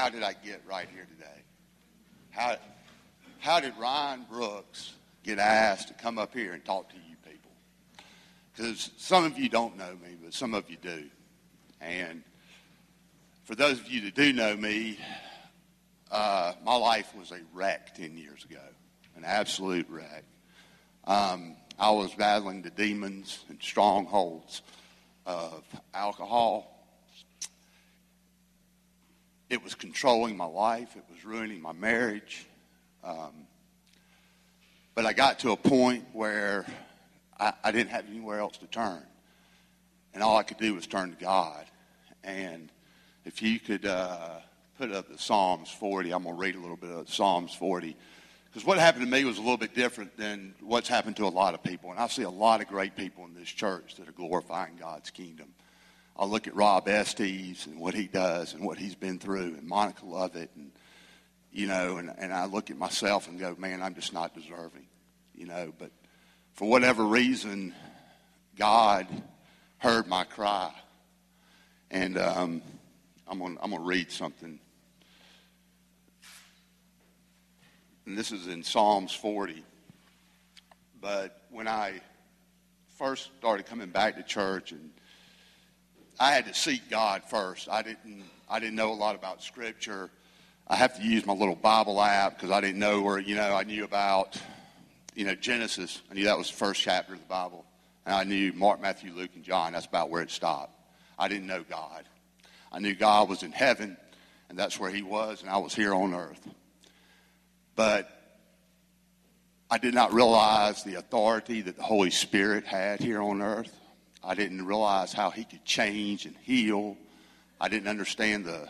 how did I get right here today? How, how did Ryan Brooks get asked to come up here and talk to you people? Because some of you don't know me, but some of you do. And for those of you that do know me, uh, my life was a wreck 10 years ago, an absolute wreck. Um, I was battling the demons and strongholds of alcohol. It was controlling my life. It was ruining my marriage. Um, but I got to a point where I, I didn't have anywhere else to turn. And all I could do was turn to God. And if you could uh, put up the Psalms 40, I'm going to read a little bit of Psalms 40. Because what happened to me was a little bit different than what's happened to a lot of people. And I see a lot of great people in this church that are glorifying God's kingdom. I look at Rob Estes and what he does and what he's been through, and Monica Lovett, and you know, and, and I look at myself and go, man, I'm just not deserving, you know. But for whatever reason, God heard my cry, and um, I'm gonna I'm gonna read something and this is in Psalms 40. But when I first started coming back to church, and I had to seek God first. I didn't I didn't know a lot about Scripture. I have to use my little Bible app because I didn't know where you know I knew about you know Genesis. I knew that was the first chapter of the Bible, and I knew Mark, Matthew, Luke, and John. That's about where it stopped. I didn't know God. I knew God was in heaven, and that's where He was, and I was here on earth. But I did not realize the authority that the Holy Spirit had here on earth. I didn't realize how He could change and heal. I didn't understand the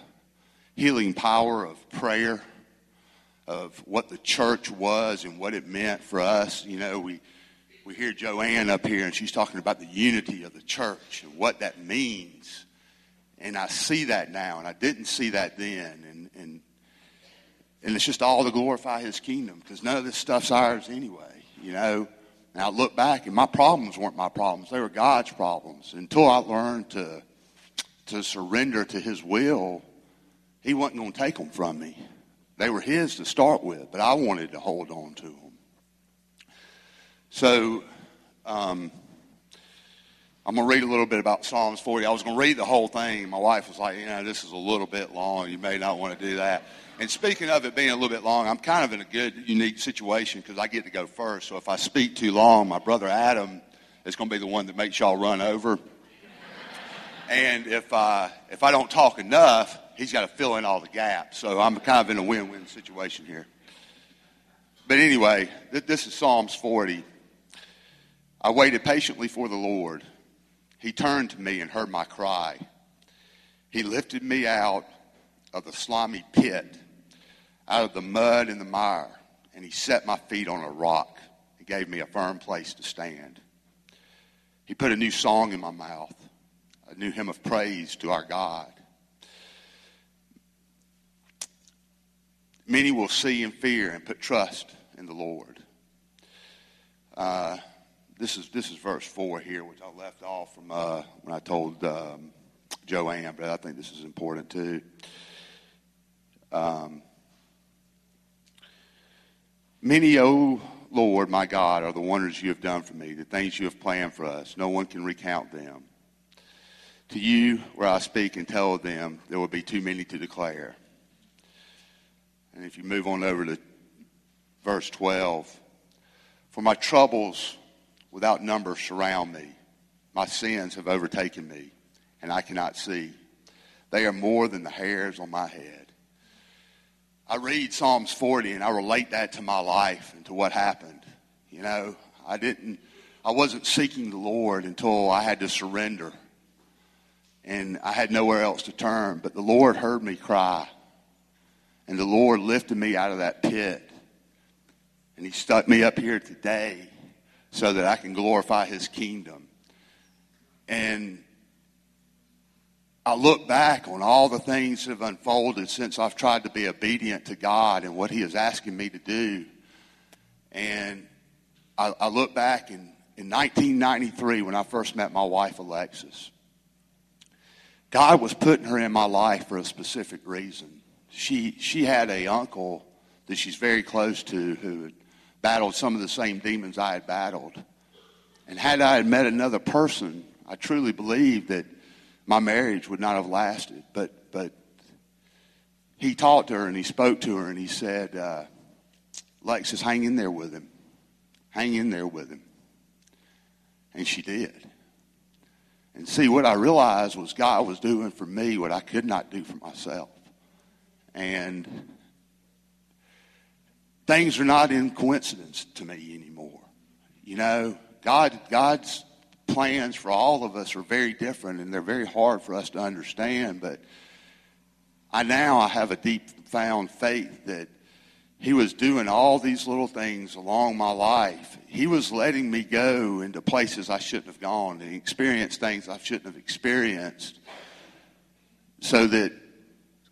healing power of prayer, of what the church was and what it meant for us. You know, we, we hear Joanne up here and she's talking about the unity of the church and what that means. And I see that now, and I didn't see that then. And, and and it's just all to glorify his kingdom because none of this stuff's ours anyway, you know. And I look back and my problems weren't my problems. They were God's problems. Until I learned to, to surrender to his will, he wasn't going to take them from me. They were his to start with, but I wanted to hold on to them. So um, I'm going to read a little bit about Psalms 40. I was going to read the whole thing. My wife was like, you know, this is a little bit long. You may not want to do that. And speaking of it being a little bit long, I'm kind of in a good, unique situation because I get to go first. So if I speak too long, my brother Adam is going to be the one that makes y'all run over. And if, uh, if I don't talk enough, he's got to fill in all the gaps. So I'm kind of in a win-win situation here. But anyway, th- this is Psalms 40. I waited patiently for the Lord. He turned to me and heard my cry. He lifted me out of the slimy pit out of the mud and the mire, and he set my feet on a rock and gave me a firm place to stand. He put a new song in my mouth, a new hymn of praise to our God. Many will see and fear and put trust in the Lord. Uh, this is this is verse four here, which I left off from uh, when I told um, Joanne, but I think this is important too. Um, Many, O oh Lord, my God, are the wonders you have done for me, the things you have planned for us. No one can recount them. To you, where I speak and tell them, there will be too many to declare. And if you move on over to verse 12, for my troubles without number surround me. My sins have overtaken me, and I cannot see. They are more than the hairs on my head. I read Psalms 40 and I relate that to my life and to what happened. You know, I didn't, I wasn't seeking the Lord until I had to surrender. And I had nowhere else to turn. But the Lord heard me cry. And the Lord lifted me out of that pit. And He stuck me up here today so that I can glorify His kingdom. And I look back on all the things that have unfolded since I've tried to be obedient to God and what He is asking me to do. And I, I look back in, in 1993 when I first met my wife, Alexis. God was putting her in my life for a specific reason. she she had a uncle that she's very close to who battled some of the same demons I had battled. And had I had met another person, I truly believe that my marriage would not have lasted. But but he talked to her and he spoke to her and he said, uh, "Lexus, hang in there with him. Hang in there with him." And she did. And see, what I realized was God was doing for me what I could not do for myself. And things are not in coincidence to me anymore. You know, God, God's plans for all of us are very different and they're very hard for us to understand. But I now I have a deep found faith that he was doing all these little things along my life. He was letting me go into places I shouldn't have gone and experience things I shouldn't have experienced so that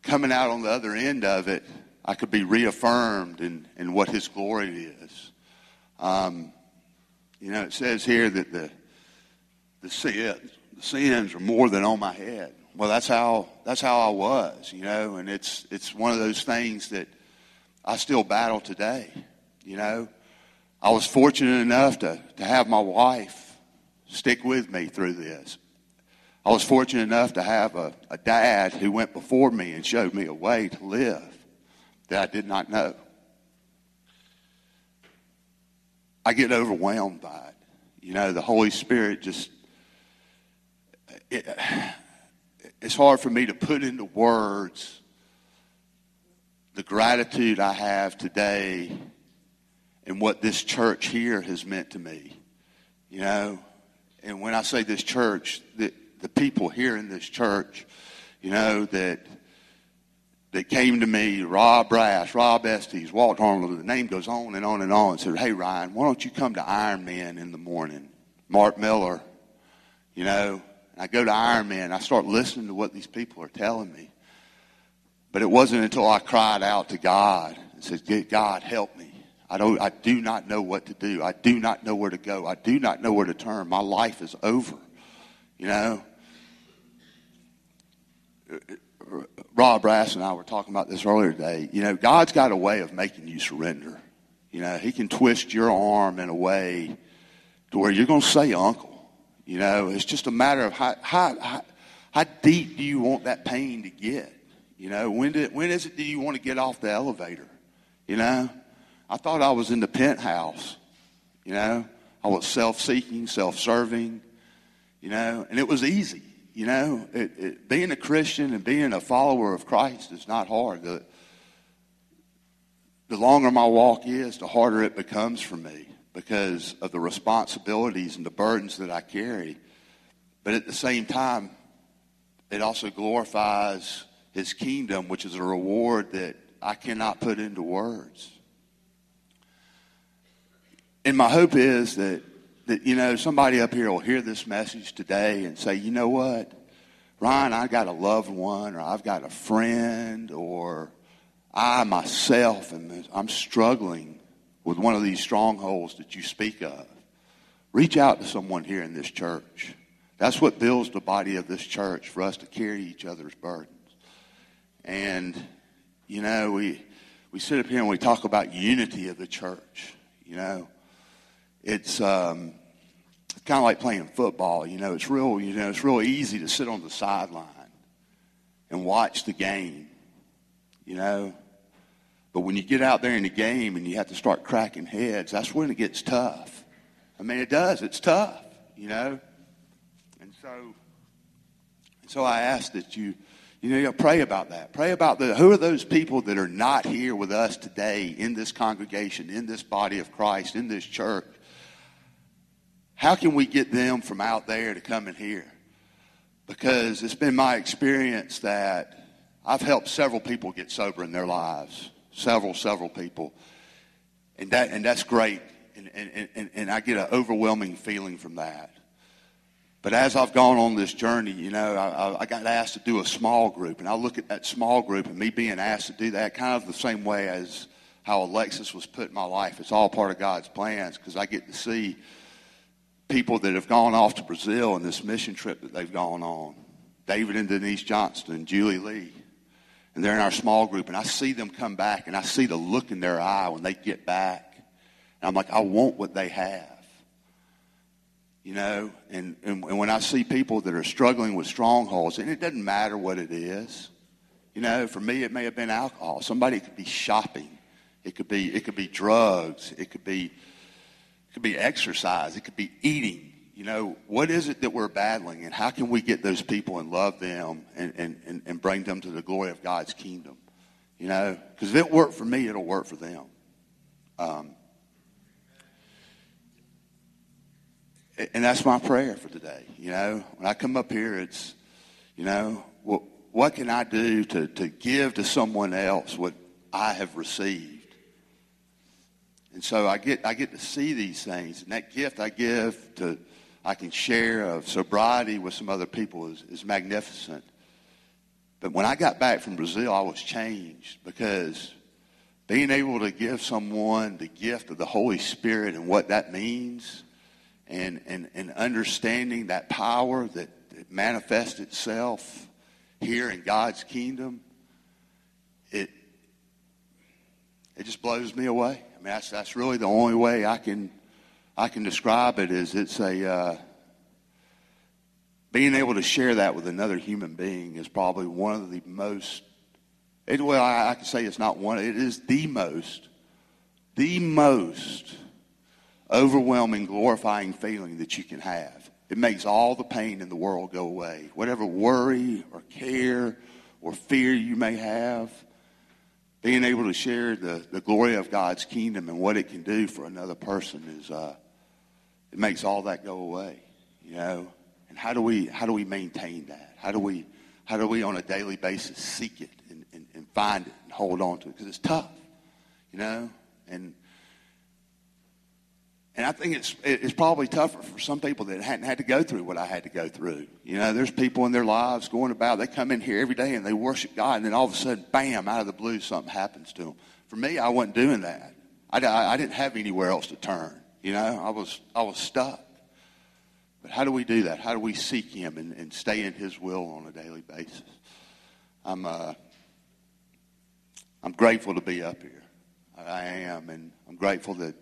coming out on the other end of it, I could be reaffirmed in, in what his glory is. Um, you know, it says here that the, the, sins, the sins are more than on my head. Well, that's how, that's how I was, you know, and it's, it's one of those things that I still battle today. You know, I was fortunate enough to, to have my wife stick with me through this. I was fortunate enough to have a, a dad who went before me and showed me a way to live that I did not know. I get overwhelmed by it. You know, the Holy Spirit just, it, it's hard for me to put into words the gratitude I have today and what this church here has meant to me. You know, and when I say this church, the, the people here in this church, you know, that that came to me, Rob Brass, Rob Estes, Walt Arnold, the name goes on and on and on, and said, Hey Ryan, why don't you come to Ironman in the morning? Mark Miller, you know, I go to Iron Ironman, I start listening to what these people are telling me. But it wasn't until I cried out to God and said, God, help me. I, don't, I do not know what to do. I do not know where to go. I do not know where to turn. My life is over. You know? Rob Brass and I were talking about this earlier today. You know, God's got a way of making you surrender. You know, He can twist your arm in a way to where you're going to say uncle. You know, it's just a matter of how, how, how, how deep do you want that pain to get? You know, when did when is it do you want to get off the elevator? You know, I thought I was in the penthouse. You know, I was self-seeking, self-serving. You know, and it was easy. You know, it, it, being a Christian and being a follower of Christ is not hard. The, the longer my walk is, the harder it becomes for me because of the responsibilities and the burdens that I carry. But at the same time, it also glorifies his kingdom, which is a reward that I cannot put into words. And my hope is that, that, you know, somebody up here will hear this message today and say, you know what? Ryan, I got a loved one, or I've got a friend, or I myself am I'm struggling with one of these strongholds that you speak of. Reach out to someone here in this church. That's what builds the body of this church for us to carry each other's burdens. And, you know, we, we sit up here and we talk about unity of the church. You know, it's um, kind of like playing football. You know, it's real. You know, it's real easy to sit on the sideline and watch the game. You know, but when you get out there in the game and you have to start cracking heads, that's when it gets tough. I mean, it does. It's tough. You know, and so, and so I ask that you you know, you pray about that. Pray about the, who are those people that are not here with us today in this congregation, in this body of Christ, in this church. How can we get them from out there to come in here? Because it's been my experience that I've helped several people get sober in their lives. Several, several people. And, that, and that's great. And, and, and, and I get an overwhelming feeling from that. But as I've gone on this journey, you know, I, I, got asked to do a small group, and I look at that small group and me being asked to do that kind of the same way as how Alexis was put in my life. It's all part of God's plans because I get to see people that have gone off to Brazil in this mission trip that they've gone on. David and Denise Johnston, and Julie Lee. and they're in our small group, and I see them come back, and I see the look in their eye when they get back. And I'm like, I want what they have. You know, and, and, and when I see people that are struggling with strongholds, and it doesn't matter what it is, you know, for me it may have been alcohol. Somebody could be shopping. It could be it could be drugs. It could be could be exercise. It could be eating. You know, what is it that we're battling, and how can we get those people and love them and, and, and, bring them to the glory of God's kingdom? You know, because if it worked for me, it'll work for them. Um, and that's my prayer for today. You know, when I come up here, it's, you know, what, what can I do to, to give to someone else what I have received? And so I get, I get to see these things. And that gift I give to, I can share of sobriety with some other people is, is magnificent. But when I got back from Brazil, I was changed because being able to give someone the gift of the Holy Spirit and what that means and, and, and understanding that power that, that manifests itself here in God's kingdom, it, it just blows me away. I mean, that's, that's really the only way I can, I can describe it is it's a, uh, being able to share that with another human being is probably one of the most, it, well, I, I can say it's not one, it is the most, the most overwhelming, glorifying feeling that you can have. It makes all the pain in the world go away. Whatever worry or care or fear you may have, being able to share the, the glory of God's kingdom and what it can do for another person is uh, it makes all that go away, you know. And how do we how do we maintain that? How do we how do we on a daily basis seek it and, and, and find it and hold on to it? Because it's tough, you know. And and I think it's, it's probably tougher for some people that hadn't had to go through what I had to go through. You know, there's people in their lives going about, they come in here every day and they worship God, and then all of a sudden, bam, out of the blue, something happens to them. For me, I wasn't doing that. I, I, I didn't have anywhere else to turn. You know, I was, I was stuck. But how do we do that? How do we seek Him and, and stay in His will on a daily basis? I'm, uh, I'm grateful to be up here. I am, and I'm grateful that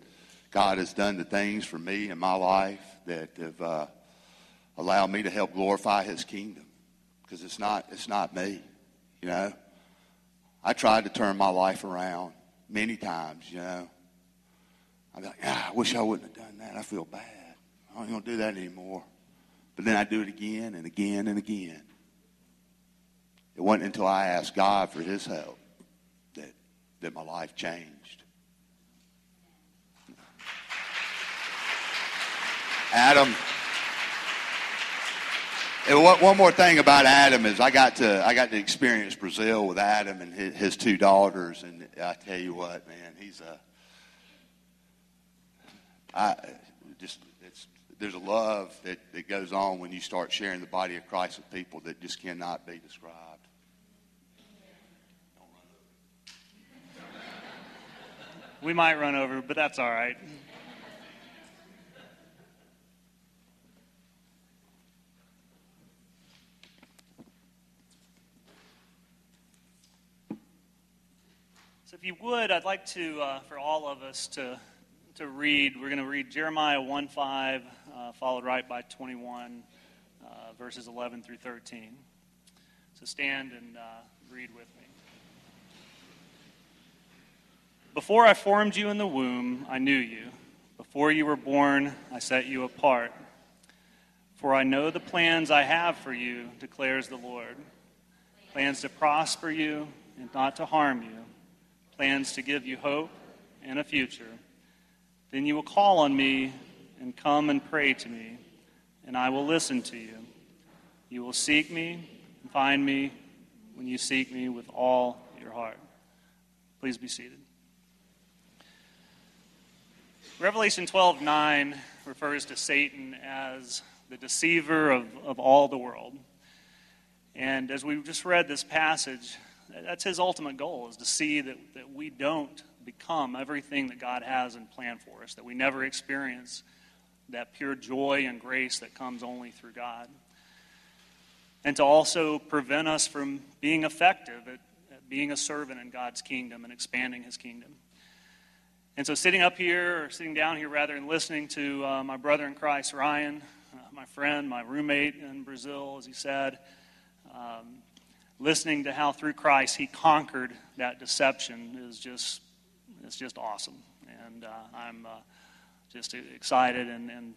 God has done the things for me in my life that have uh, allowed me to help glorify His kingdom. Because it's not, it's not me, you know. I tried to turn my life around many times, you know. Be like, ah, I wish I wouldn't have done that. I feel bad. I ain't going to do that anymore. But then I do it again and again and again. It wasn't until I asked God for His help that, that my life changed. Adam. And one more thing about Adam is I got to I got to experience Brazil with Adam and his, his two daughters, and I tell you what, man, he's a I just it's there's a love that, that goes on when you start sharing the body of Christ with people that just cannot be described. We might run over, but that's all right. If you would, I'd like to, uh, for all of us to, to read, we're going to read Jeremiah 1 5, uh, followed right by 21, uh, verses 11 through 13. So stand and uh, read with me. Before I formed you in the womb, I knew you. Before you were born, I set you apart. For I know the plans I have for you, declares the Lord plans to prosper you and not to harm you plans to give you hope and a future, then you will call on me and come and pray to me, and I will listen to you. You will seek me and find me when you seek me with all your heart. Please be seated. Revelation 12 9 refers to Satan as the deceiver of, of all the world. And as we've just read this passage, that's his ultimate goal, is to see that, that we don't become everything that God has in plan for us, that we never experience that pure joy and grace that comes only through God. And to also prevent us from being effective at, at being a servant in God's kingdom and expanding his kingdom. And so, sitting up here, or sitting down here rather, and listening to uh, my brother in Christ, Ryan, uh, my friend, my roommate in Brazil, as he said, um, listening to how through Christ he conquered that deception is just, it's just awesome. And uh, I'm uh, just excited and, and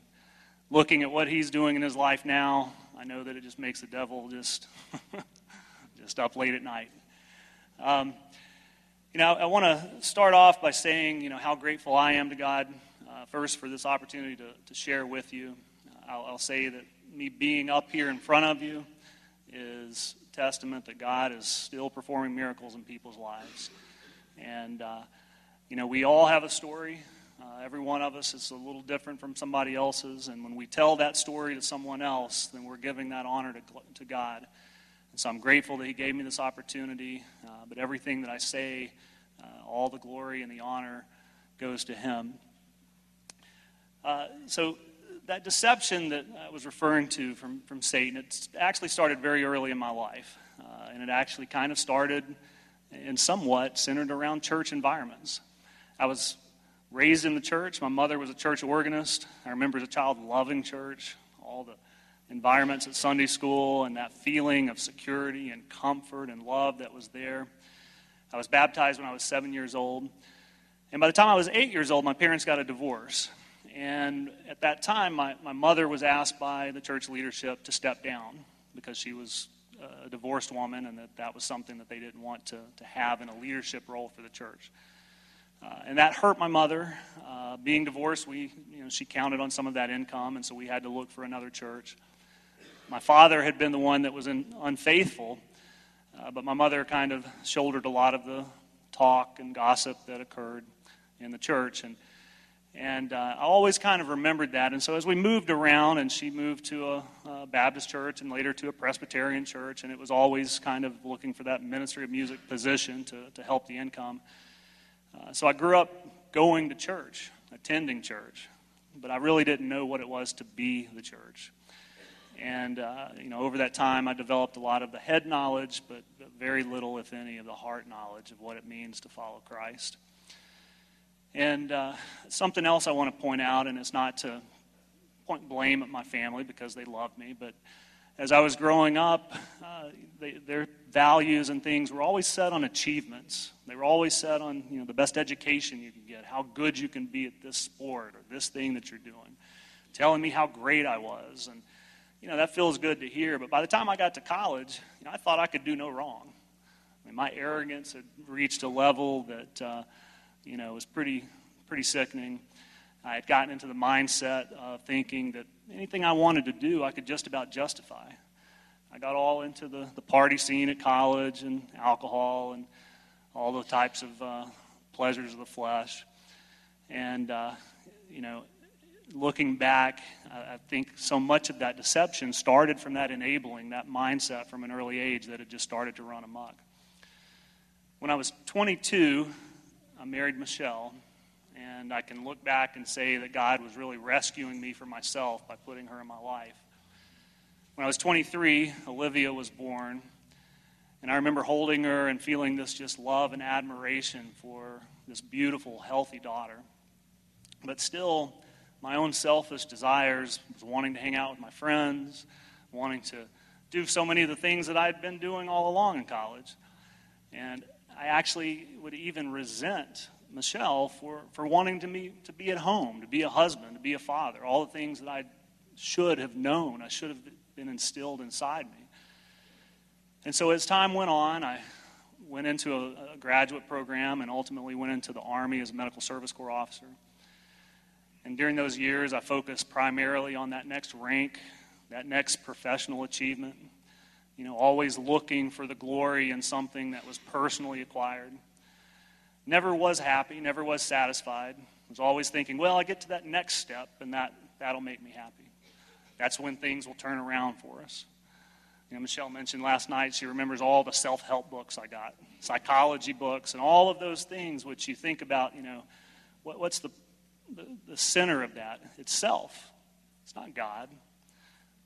looking at what he's doing in his life now. I know that it just makes the devil just, just up late at night. Um, you know, I want to start off by saying, you know, how grateful I am to God, uh, first for this opportunity to, to share with you. I'll, I'll, say that me being up here in front of you is testament that God is still performing miracles in people's lives. And, uh, you know, we all have a story. Uh, every one of us is a little different from somebody else's. And when we tell that story to someone else, then we're giving that honor to, to God. And so I'm grateful that He gave me this opportunity. Uh, but everything that I say, uh, all the glory and the honor goes to Him. Uh, so that deception that I was referring to from, from Satan, it actually started very early in my life. Uh, and it actually kind of started and somewhat centered around church environments. I was raised in the church. My mother was a church organist. I remember as a child loving church, all the environments at Sunday school and that feeling of security and comfort and love that was there. I was baptized when I was seven years old. And by the time I was eight years old, my parents got a divorce. And at that time, my, my mother was asked by the church leadership to step down because she was a divorced woman and that that was something that they didn't want to, to have in a leadership role for the church. Uh, and that hurt my mother. Uh, being divorced, we, you know, she counted on some of that income, and so we had to look for another church. My father had been the one that was in, unfaithful, uh, but my mother kind of shouldered a lot of the talk and gossip that occurred in the church. And, and uh, I always kind of remembered that. And so as we moved around, and she moved to a, a, Baptist church and later to a Presbyterian church, and it was always kind of looking for that ministry of music position to, to help the income. Uh, so I grew up going to church, attending church, but I really didn't know what it was to be the church. And, uh, you know, over that time, I developed a lot of the head knowledge, but very little, if any, of the heart knowledge of what it means to follow Christ. And uh, something else I want to point out, and it's not to point blame at my family because they love me, but as I was growing up, uh, they, their values and things were always set on achievements. They were always set on you know, the best education you can get, how good you can be at this sport or this thing that you're doing, telling me how great I was. And you know, that feels good to hear. But by the time I got to college, you know, I thought I could do no wrong. I mean, my arrogance had reached a level that, uh, you know, it was pretty, pretty sickening. I had gotten into the mindset of thinking that anything I wanted to do, I could just about justify. I got all into the, the party scene at college and alcohol and all the types of uh, pleasures of the flesh. And, uh, you know, looking back, I think so much of that deception started from that enabling, that mindset from an early age that had just started to run amok. When I was 22, I married Michelle, and I can look back and say that God was really rescuing me from myself by putting her in my life. When I was 23, Olivia was born, and I remember holding her and feeling this just love and admiration for this beautiful, healthy daughter. But still, my own selfish desires, was wanting to hang out with my friends, wanting to do so many of the things that I'd been doing all along in college. And I actually would even resent Michelle for, for wanting to be, to be at home, to be a husband, to be a father, all the things that I should have known, I should have been instilled inside me. And so as time went on, I went into a, a graduate program and ultimately went into the Army as a medical service corps officer. And during those years, I focused primarily on that next rank, that next professional achievement. You know, always looking for the glory in something that was personally acquired. Never was happy, never was satisfied. Was always thinking, well, I get to that next step, and that, that'll make me happy. That's when things will turn around for us. You know, Michelle mentioned last night she remembers all the self help books I got, psychology books, and all of those things which you think about, you know, what, what's the the, the center of that itself. It's not God.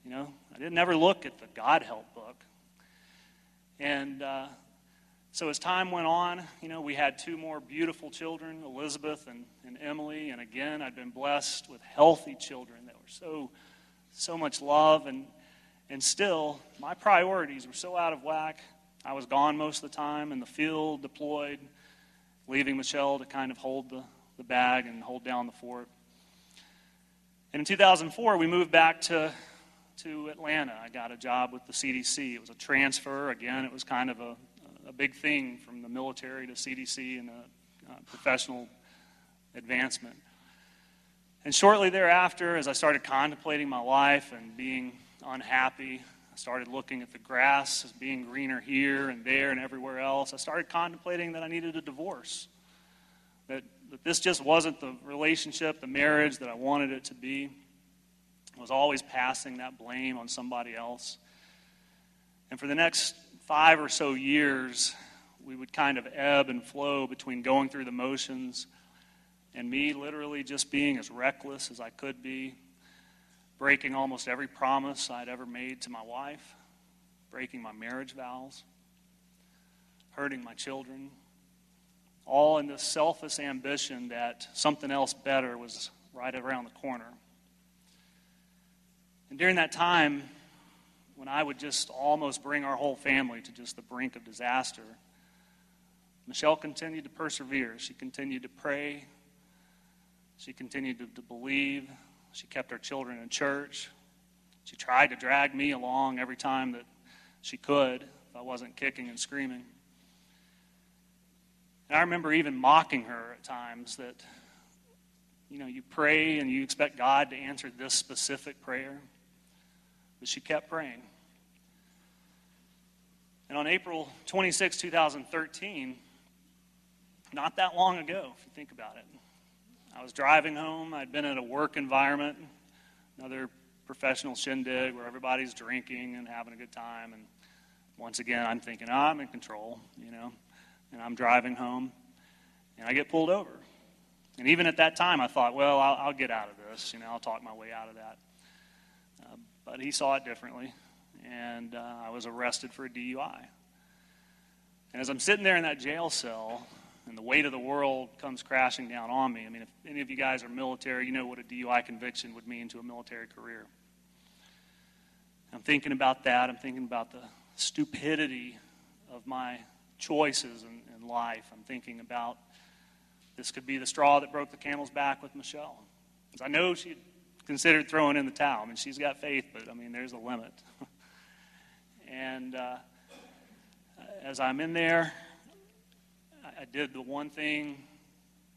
You know, I didn't ever look at the God help book. And uh, So as time went on, you know, we had two more beautiful children, Elizabeth and, and Emily. And again, I'd been blessed with healthy children that were so, so much love. And, and still, my priorities were so out of whack. I was gone most of the time in the field, deployed, leaving Michelle to kind of hold the, the bag and hold down the fort. And in 2004, we moved back to, to Atlanta. I got a job with the CDC. It was a transfer. Again, it was kind of a, a big thing from the military to CDC and a, professional advancement. And shortly thereafter, as I started contemplating my life and being unhappy, I started looking at the grass as being greener here and there and everywhere else. I started contemplating that I needed a divorce. That, that this just wasn't the relationship, the marriage that I wanted it to be. Was always passing that blame on somebody else. And for the next five or so years, we would kind of ebb and flow between going through the motions and me literally just being as reckless as I could be, breaking almost every promise I'd ever made to my wife, breaking my marriage vows, hurting my children, all in this selfish ambition that something else better was right around the corner. And during that time, when I would just almost bring our whole family to just the brink of disaster, Michelle continued to persevere. She continued to pray. She continued to, to believe. She kept our children in church. She tried to drag me along every time that she could if I wasn't kicking and screaming. And I remember even mocking her at times that, you know, you pray and you expect God to answer this specific prayer. But she kept praying. And on April 26, 2013, not that long ago, if you think about it, I was driving home. I'd been in a work environment, another professional shindig where everybody's drinking and having a good time. And once again, I'm thinking, oh, I'm in control, you know and I'm driving home, and I get pulled over. And even at that time, I thought, well, I'll, I'll get out of this. You know, I'll talk my way out of that. Uh, but he saw it differently, and uh, I was arrested for a DUI. And as I'm sitting there in that jail cell, and the weight of the world comes crashing down on me. I mean, if any of you guys are military, you know what a DUI conviction would mean to a military career. I'm thinking about that. I'm thinking about the stupidity of my choices in, in life. I'm thinking about this could be the straw that broke the camel's back with Michelle. Because I know she considered throwing in the towel. I mean, she's got faith, but I mean, there's a limit. and uh, as I'm in there, I did the one thing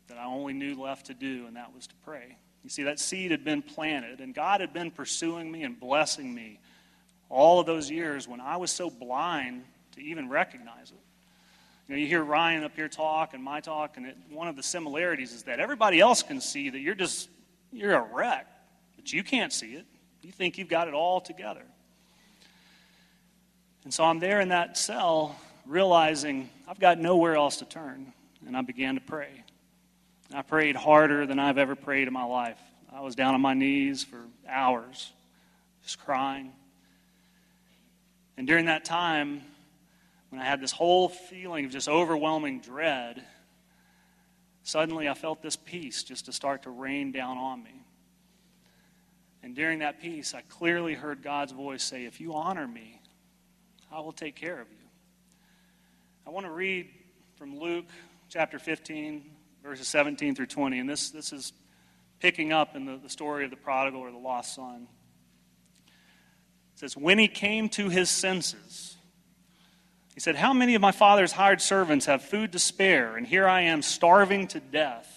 that I only knew left to do, and that was to pray. You see, that seed had been planted, and God had been pursuing me and blessing me all of those years when I was so blind to even recognize it. You know, you hear Ryan up here talk and my talk, and it, one of the similarities is that everybody else can see that you're just you're a wreck, but you can't see it. You think you've got it all together. And so I'm there in that cell, realizing I've got nowhere else to turn, and I began to pray. I prayed harder than I've ever prayed in my life. I was down on my knees for hours, just crying. And during that time, when I had this whole feeling of just overwhelming dread, suddenly I felt this peace just to start to rain down on me. And during that peace, I clearly heard God's voice say, If you honor me, I will take care of you. I want to read from Luke chapter 15, verses 17 through 20. And this, this is picking up in the, the story of the prodigal or the lost son. It says, When he came to his senses, he said, How many of my father's hired servants have food to spare, and here I am starving to death?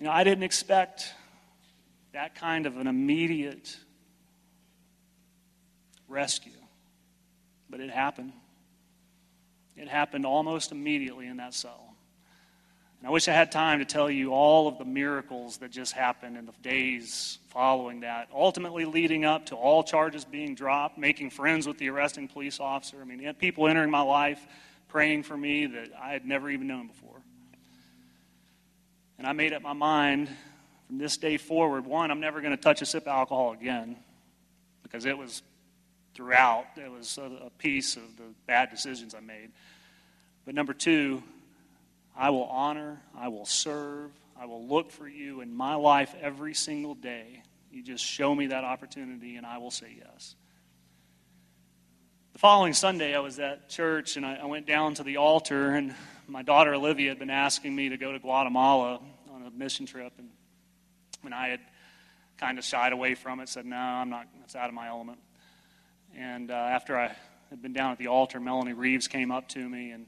You know, I didn't expect that kind of an immediate rescue, but it happened. It happened almost immediately in that cell. And I wish I had time to tell you all of the miracles that just happened in the days following that, ultimately leading up to all charges being dropped, making friends with the arresting police officer. I mean, people entering my life, praying for me that I had never even known before. And I made up my mind from this day forward one, I'm never going to touch a sip of alcohol again because it was throughout, it was a piece of the bad decisions I made. But number two, I will honor, I will serve, I will look for you in my life every single day. You just show me that opportunity, and I will say yes. Following Sunday, I was at church and I, went down to the altar, and my daughter Olivia had been asking me to go to Guatemala on a mission trip, and, and I had kind of shied away from it, said, No, I'm not, that's out of my element. And uh, after I had been down at the altar, Melanie Reeves came up to me and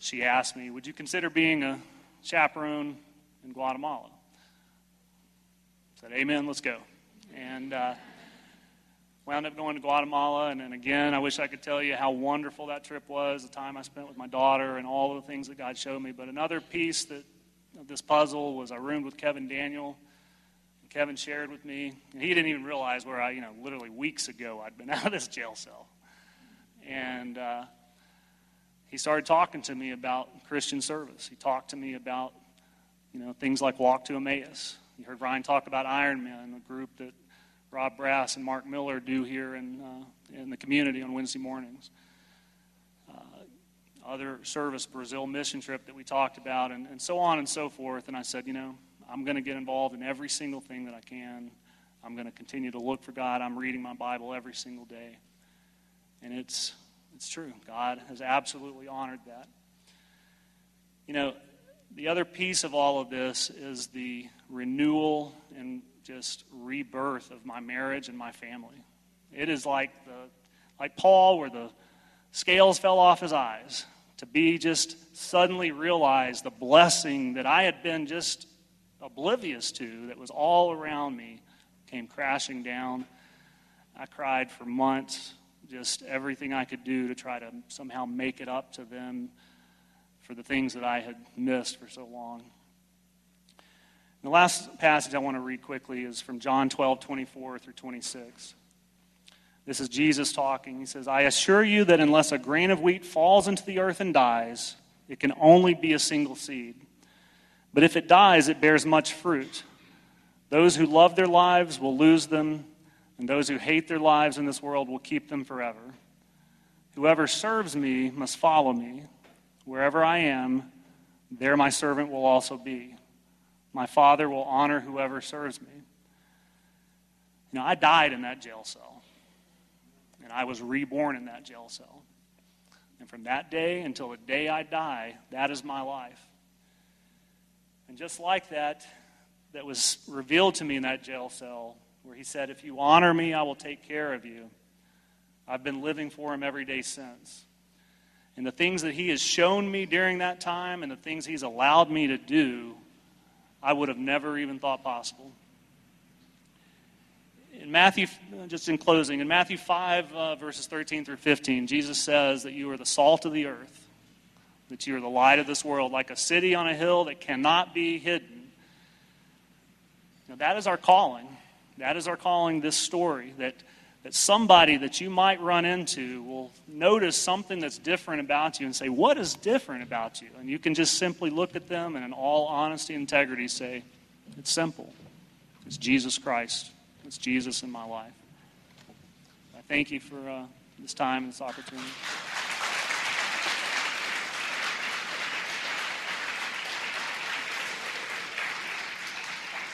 she asked me, Would you consider being a chaperone in Guatemala? I said, Amen, let's go. And uh, wound up going to Guatemala. And then again, I wish I could tell you how wonderful that trip was, the time I spent with my daughter, and all the things that God showed me. But another piece that, of this puzzle was I roomed with Kevin Daniel. Kevin shared with me, and he didn't even realize where I, you know, literally weeks ago I'd been out of this jail cell. And uh, he started talking to me about Christian service. He talked to me about, you know, things like Walk to Emmaus. You heard Ryan talk about Iron Man, the group that Rob Brass and Mark Miller do here in, uh, in the community on Wednesday mornings. Uh, other service, Brazil mission trip that we talked about, and, and so on and so forth. And I said, you know, I'm going to get involved in every single thing that I can. I'm going to continue to look for God. I'm reading my Bible every single day. And it's it's true. God has absolutely honored that. You know, the other piece of all of this is the renewal and just rebirth of my marriage and my family. It is like the like Paul where the scales fell off his eyes to be just suddenly realize the blessing that I had been just oblivious to that was all around me came crashing down. I cried for months just everything I could do to try to somehow make it up to them for the things that I had missed for so long. The last passage I want to read quickly is from John 12, 24 through 26. This is Jesus talking. He says, I assure you that unless a grain of wheat falls into the earth and dies, it can only be a single seed. But if it dies, it bears much fruit. Those who love their lives will lose them, and those who hate their lives in this world will keep them forever. Whoever serves me must follow me. Wherever I am, there my servant will also be. My Father will honor whoever serves me. You know, I died in that jail cell, and I was reborn in that jail cell. And from that day until the day I die, that is my life. And just like that, that was revealed to me in that jail cell, where he said, If you honor me, I will take care of you. I've been living for him every day since. And the things that he has shown me during that time and the things he's allowed me to do, I would have never even thought possible. In Matthew, just in closing, in Matthew 5, uh, verses 13 through 15, Jesus says that you are the salt of the earth, that you are the light of this world, like a city on a hill that cannot be hidden. Now, that is our calling. That is our calling this story that, that somebody that you might run into will notice something that's different about you and say, What is different about you? And you can just simply look at them and, in all honesty and integrity, say, It's simple. It's Jesus Christ. It's Jesus in my life. I thank you for uh, this time and this opportunity.